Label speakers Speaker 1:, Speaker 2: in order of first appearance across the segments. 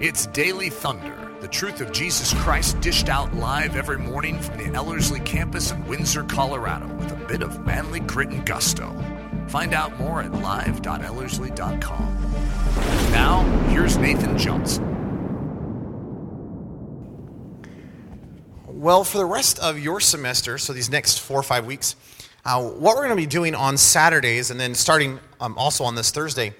Speaker 1: It's Daily Thunder, the truth of Jesus Christ dished out live every morning from the Ellerslie campus in Windsor, Colorado, with a bit of manly grit and gusto. Find out more at live.ellerslie.com. Now, here's Nathan Johnson.
Speaker 2: Well, for the rest of your semester, so these next four or five weeks, uh, what we're going to be doing on Saturdays and then starting um, also on this Thursday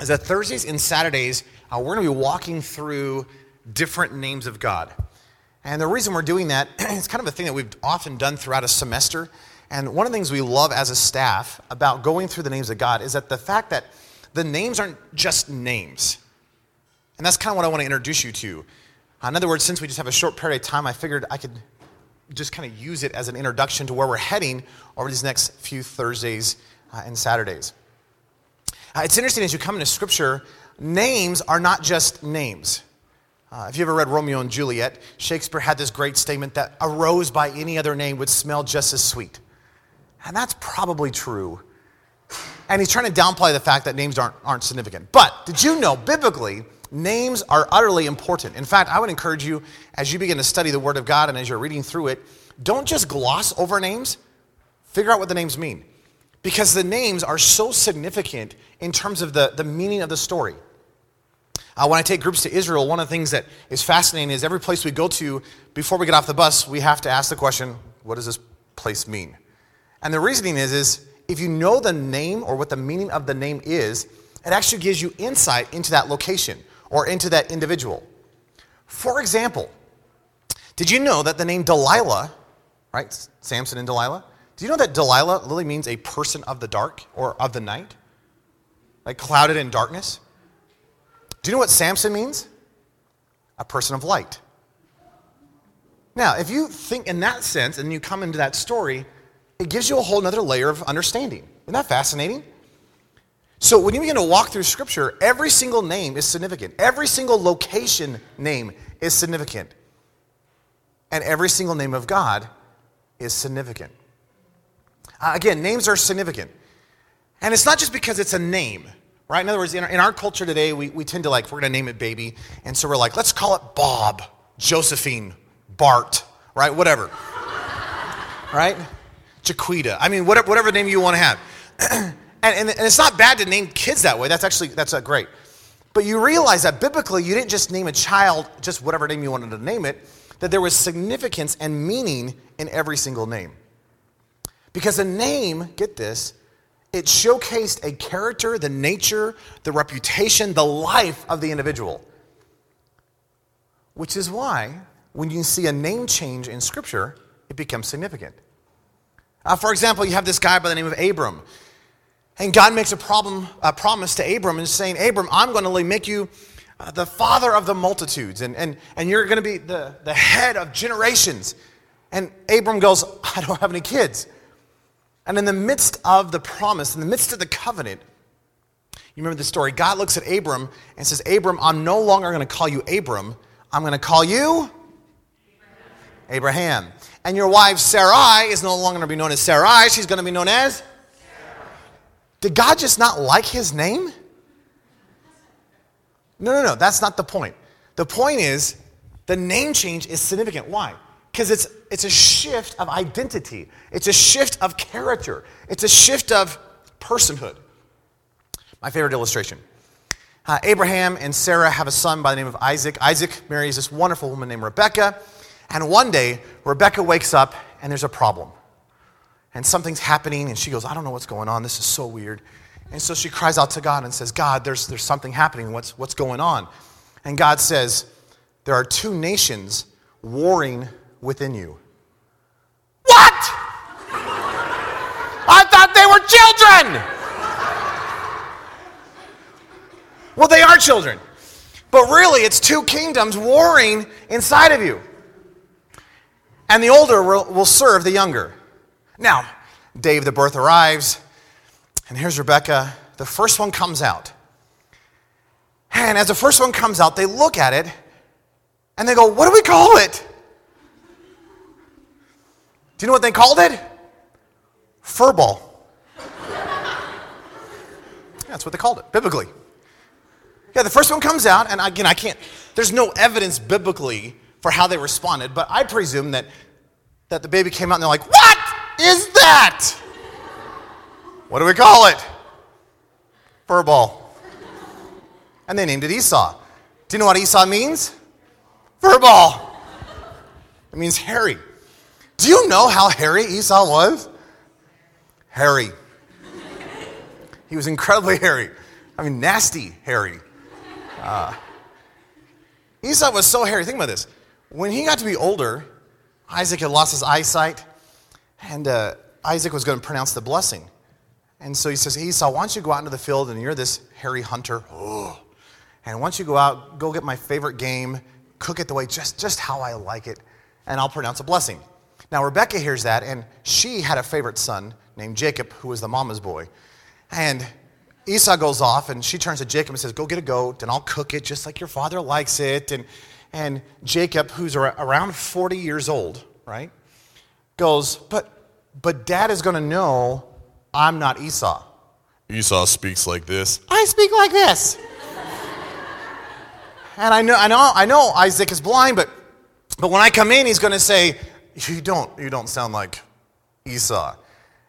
Speaker 2: is that Thursdays and Saturdays, uh, we're going to be walking through different names of God. And the reason we're doing that is kind of a thing that we've often done throughout a semester. And one of the things we love as a staff about going through the names of God is that the fact that the names aren't just names. And that's kind of what I want to introduce you to. Uh, in other words, since we just have a short period of time, I figured I could just kind of use it as an introduction to where we're heading over these next few Thursdays uh, and Saturdays. Uh, it's interesting as you come into Scripture, names are not just names. Uh, if you ever read Romeo and Juliet, Shakespeare had this great statement that a rose by any other name would smell just as sweet. And that's probably true. And he's trying to downplay the fact that names aren't, aren't significant. But did you know, biblically, names are utterly important? In fact, I would encourage you, as you begin to study the Word of God and as you're reading through it, don't just gloss over names, figure out what the names mean because the names are so significant in terms of the, the meaning of the story. Uh, when I take groups to Israel, one of the things that is fascinating is every place we go to, before we get off the bus, we have to ask the question, what does this place mean? And the reasoning is, is if you know the name or what the meaning of the name is, it actually gives you insight into that location or into that individual. For example, did you know that the name Delilah, right, Samson and Delilah, do you know that Delilah literally means a person of the dark or of the night? Like clouded in darkness? Do you know what Samson means? A person of light. Now, if you think in that sense and you come into that story, it gives you a whole other layer of understanding. Isn't that fascinating? So, when you begin to walk through Scripture, every single name is significant. Every single location name is significant. And every single name of God is significant. Uh, again, names are significant. And it's not just because it's a name, right? In other words, in our, in our culture today, we, we tend to like, we're going to name it baby. And so we're like, let's call it Bob, Josephine, Bart, right? Whatever. right? Jaquita. I mean, whatever, whatever name you want to have. and, and, and it's not bad to name kids that way. That's actually, that's uh, great. But you realize that biblically, you didn't just name a child just whatever name you wanted to name it, that there was significance and meaning in every single name. Because a name, get this, it showcased a character, the nature, the reputation, the life of the individual. Which is why, when you see a name change in Scripture, it becomes significant. Uh, for example, you have this guy by the name of Abram. And God makes a, problem, a promise to Abram and saying, Abram, I'm going to make you uh, the father of the multitudes, and, and, and you're going to be the, the head of generations. And Abram goes, I don't have any kids. And in the midst of the promise, in the midst of the covenant, you remember the story. God looks at Abram and says, Abram, I'm no longer going to call you Abram. I'm going to call you Abraham. And your wife Sarai is no longer going to be known as Sarai. She's going to be known as Sarah. Did God just not like his name? No, no, no. That's not the point. The point is the name change is significant. Why? Because it's, it's a shift of identity, it's a shift of character, it's a shift of personhood. My favorite illustration. Uh, Abraham and Sarah have a son by the name of Isaac. Isaac marries this wonderful woman named Rebecca. And one day, Rebecca wakes up and there's a problem. And something's happening, and she goes, I don't know what's going on. This is so weird. And so she cries out to God and says, God, there's, there's something happening. What's, what's going on? And God says, There are two nations warring within you. What? I thought they were children. Well, they are children. But really, it's two kingdoms warring inside of you. And the older will, will serve the younger. Now, Dave the birth arrives, and here's Rebecca. The first one comes out. And as the first one comes out, they look at it and they go, What do we call it? Do you know what they called it? Furball. That's what they called it, biblically. Yeah, the first one comes out, and again, I can't, there's no evidence biblically for how they responded, but I presume that, that the baby came out and they're like, What is that? What do we call it? Furball. And they named it Esau. Do you know what Esau means? Furball. It means hairy. Do you know how hairy Esau was? Hairy. He was incredibly hairy. I mean, nasty hairy. Uh, Esau was so hairy. Think about this. When he got to be older, Isaac had lost his eyesight, and uh, Isaac was going to pronounce the blessing. And so he says, Esau, why don't you go out into the field and you're this hairy hunter. Oh. And once you go out, go get my favorite game, cook it the way just, just how I like it, and I'll pronounce a blessing. Now, Rebecca hears that, and she had a favorite son named Jacob, who was the mama's boy. And Esau goes off, and she turns to Jacob and says, Go get a goat, and I'll cook it just like your father likes it. And, and Jacob, who's around 40 years old, right, goes, But, but dad is going to know I'm not Esau.
Speaker 3: Esau speaks like this.
Speaker 2: I speak like this. and I know, I know, I know Isaac is blind, but, but when I come in, he's going to say, you don't, you don't sound like Esau.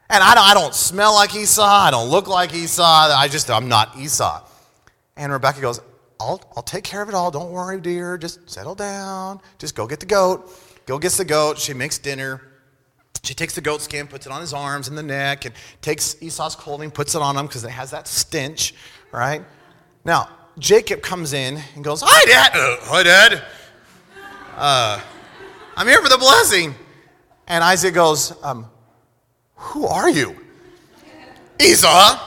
Speaker 2: And I don't, I don't smell like Esau. I don't look like Esau. I just, I'm not Esau. And Rebecca goes, I'll, I'll take care of it all. Don't worry, dear. Just settle down. Just go get the goat. Go gets the goat. She makes dinner. She takes the goat skin, puts it on his arms and the neck, and takes Esau's clothing, puts it on him because it has that stench, right? Now, Jacob comes in and goes, Hi, Dad. Uh, hi, Dad. Uh, I'm here for the blessing. And Isaac goes, um, Who are you? Esau.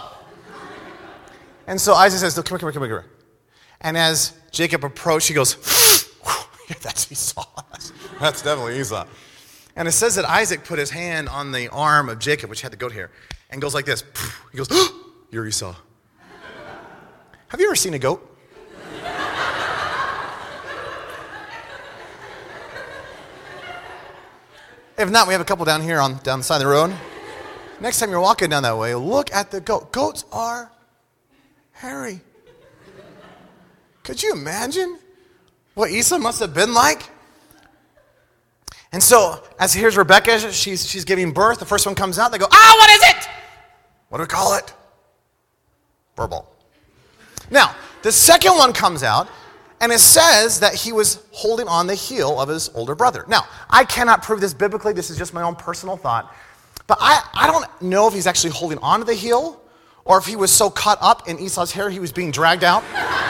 Speaker 2: And so Isaac says, Come here, come here, come here. And as Jacob approached, he goes, That's Esau. That's definitely Esau. And it says that Isaac put his hand on the arm of Jacob, which had the goat hair, and goes like this. He goes, You're Esau. Have you ever seen a goat? If not, we have a couple down here on down the side of the road. Next time you're walking down that way, look at the goat. Goats are hairy. Could you imagine what Esau must have been like? And so, as here's Rebecca, she's, she's giving birth. The first one comes out. They go, ah, what is it? What do we call it? Furball. Now, the second one comes out, and it says that he was holding on the heel of his older brother. Now, I cannot prove this biblically. This is just my own personal thought. But I, I don't know if he's actually holding on to the heel or if he was so caught up in Esau's hair he was being dragged out.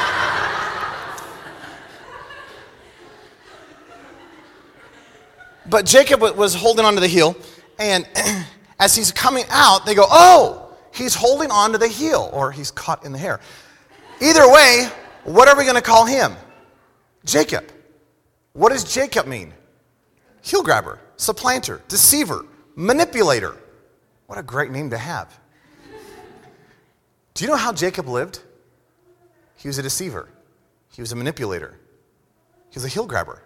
Speaker 2: But Jacob was holding onto the heel, and as he's coming out, they go, Oh, he's holding onto the heel, or he's caught in the hair. Either way, what are we going to call him? Jacob. What does Jacob mean? Heel grabber, supplanter, deceiver, manipulator. What a great name to have. Do you know how Jacob lived? He was a deceiver, he was a manipulator, he was a heel grabber.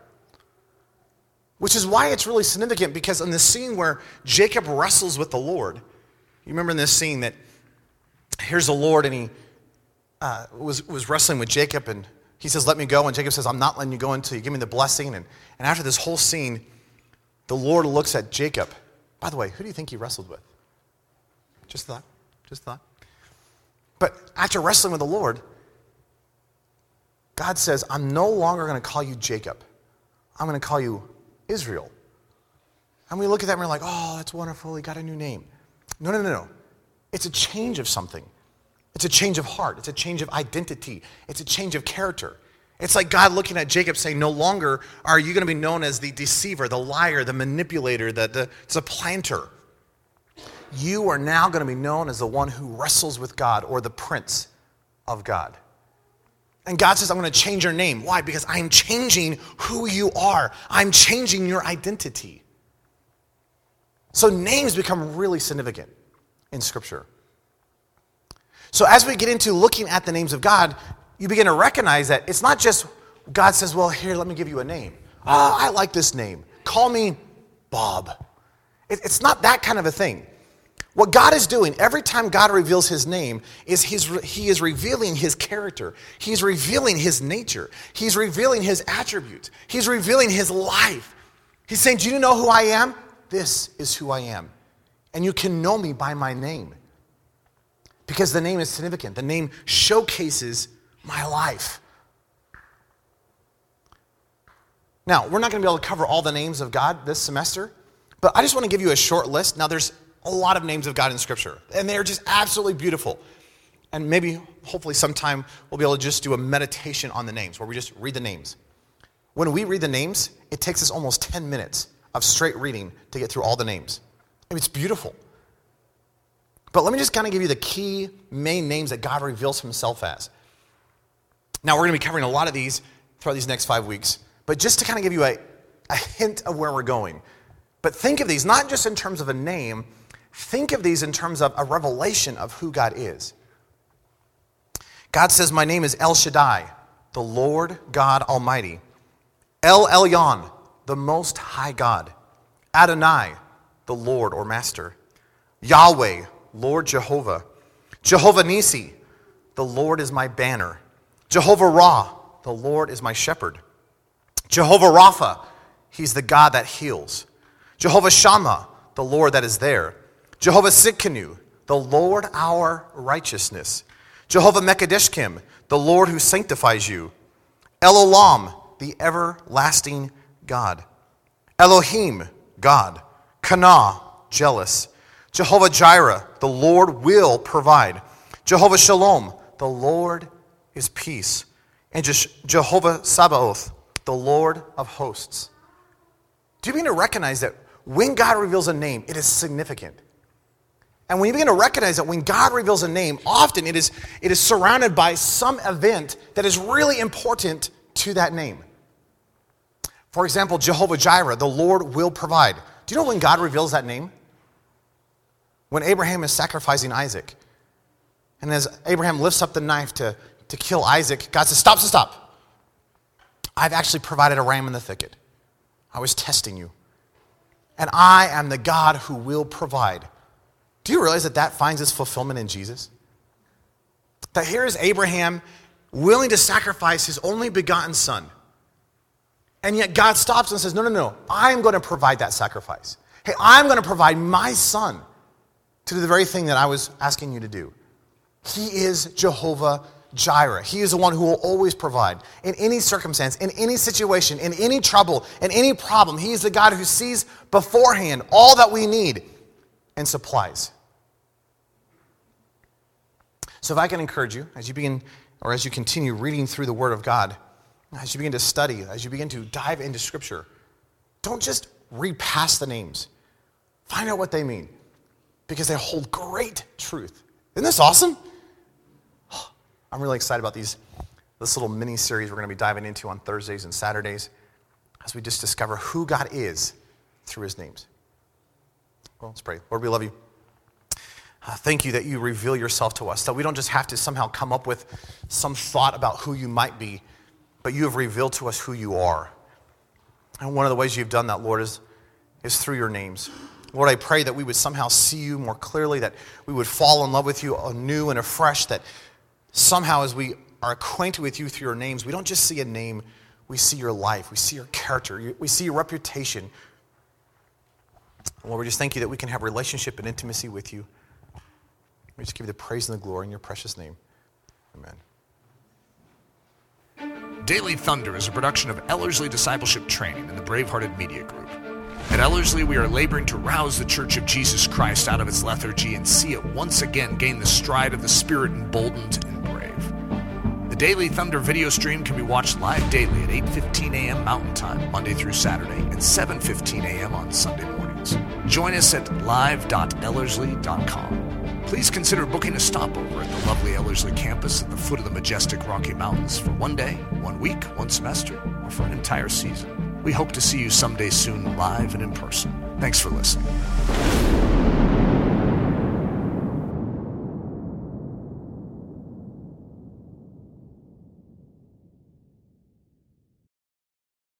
Speaker 2: Which is why it's really significant because in the scene where Jacob wrestles with the Lord, you remember in this scene that here's the Lord and he uh, was, was wrestling with Jacob and he says, Let me go. And Jacob says, I'm not letting you go until you give me the blessing. And, and after this whole scene, the Lord looks at Jacob. By the way, who do you think he wrestled with? Just thought. Just thought. But after wrestling with the Lord, God says, I'm no longer going to call you Jacob. I'm going to call you Israel. And we look at that and we're like, oh, that's wonderful. He got a new name. No, no, no, no. It's a change of something. It's a change of heart. It's a change of identity. It's a change of character. It's like God looking at Jacob saying, No longer are you going to be known as the deceiver, the liar, the manipulator, the, the supplanter. You are now going to be known as the one who wrestles with God or the prince of God. And God says, I'm going to change your name. Why? Because I'm changing who you are, I'm changing your identity. So names become really significant in Scripture. So as we get into looking at the names of God, you begin to recognize that it's not just God says, Well, here, let me give you a name. Oh, I like this name. Call me Bob. It's not that kind of a thing. What God is doing every time God reveals his name is he is revealing his character. He's revealing his nature. He's revealing his attributes. He's revealing his life. He's saying, Do you know who I am? This is who I am. And you can know me by my name. Because the name is significant. The name showcases my life. Now, we're not going to be able to cover all the names of God this semester, but I just want to give you a short list. Now, there's a lot of names of God in Scripture, and they're just absolutely beautiful. And maybe, hopefully, sometime we'll be able to just do a meditation on the names where we just read the names. When we read the names, it takes us almost 10 minutes of straight reading to get through all the names. It's beautiful. But let me just kind of give you the key main names that God reveals himself as. Now, we're going to be covering a lot of these throughout these next five weeks, but just to kind of give you a, a hint of where we're going. But think of these not just in terms of a name, think of these in terms of a revelation of who God is. God says, My name is El Shaddai, the Lord God Almighty. El Elyon, the Most High God. Adonai, the Lord or Master. Yahweh, Lord Jehovah. Jehovah Nisi, the Lord is my banner. Jehovah Ra, the Lord is my shepherd. Jehovah Rapha, he's the God that heals. Jehovah Shammah, the Lord that is there. Jehovah Tsidkenu, the Lord our righteousness. Jehovah Mekadeshkim, the Lord who sanctifies you. El Olam, the everlasting God. Elohim, God. Kana, jealous. Jehovah Jireh, the Lord will provide. Jehovah Shalom, the Lord is peace. And Jehovah Sabaoth, the Lord of hosts. Do you begin to recognize that when God reveals a name, it is significant? And when you begin to recognize that when God reveals a name, often it is, it is surrounded by some event that is really important to that name. For example, Jehovah Jireh, the Lord will provide. Do you know when God reveals that name? When Abraham is sacrificing Isaac. And as Abraham lifts up the knife to, to kill Isaac, God says, Stop, stop, stop. I've actually provided a ram in the thicket. I was testing you. And I am the God who will provide. Do you realize that that finds its fulfillment in Jesus? That here is Abraham willing to sacrifice his only begotten son. And yet God stops and says, No, no, no, I'm going to provide that sacrifice. Hey, I'm going to provide my son to do the very thing that I was asking you to do. He is Jehovah Jireh. He is the one who will always provide in any circumstance, in any situation, in any trouble, in any problem. He is the God who sees beforehand all that we need and supplies. So, if I can encourage you as you begin or as you continue reading through the Word of God, as you begin to study, as you begin to dive into Scripture, don't just read past the names. Find out what they mean because they hold great truth. Isn't this awesome? I'm really excited about these, this little mini series we're going to be diving into on Thursdays and Saturdays as we just discover who God is through his names. Well, let's pray. Lord, we love you. Uh, thank you that you reveal yourself to us, that we don't just have to somehow come up with some thought about who you might be, but you have revealed to us who you are. And one of the ways you've done that, Lord, is, is through your names. Lord, I pray that we would somehow see you more clearly, that we would fall in love with you anew and afresh, that somehow as we are acquainted with you through your names, we don't just see a name, we see your life, we see your character, we see your reputation. Lord, we just thank you that we can have relationship and intimacy with you. We just give you the praise and the glory in your precious name. Amen.
Speaker 1: Daily Thunder is a production of Ellerslie Discipleship Training and the Bravehearted Media Group. At Ellerslie, we are laboring to rouse the Church of Jesus Christ out of its lethargy and see it once again gain the stride of the Spirit emboldened and brave. The Daily Thunder video stream can be watched live daily at 8:15 a.m. Mountain Time, Monday through Saturday, and 7:15 a.m. on Sunday mornings. Join us at live.ellerslie.com. Please consider booking a stopover at the lovely Ellerslie campus at the foot of the majestic Rocky Mountains for one day, one week, one semester, or for an entire season. We hope to see you someday soon live and in person. Thanks for listening.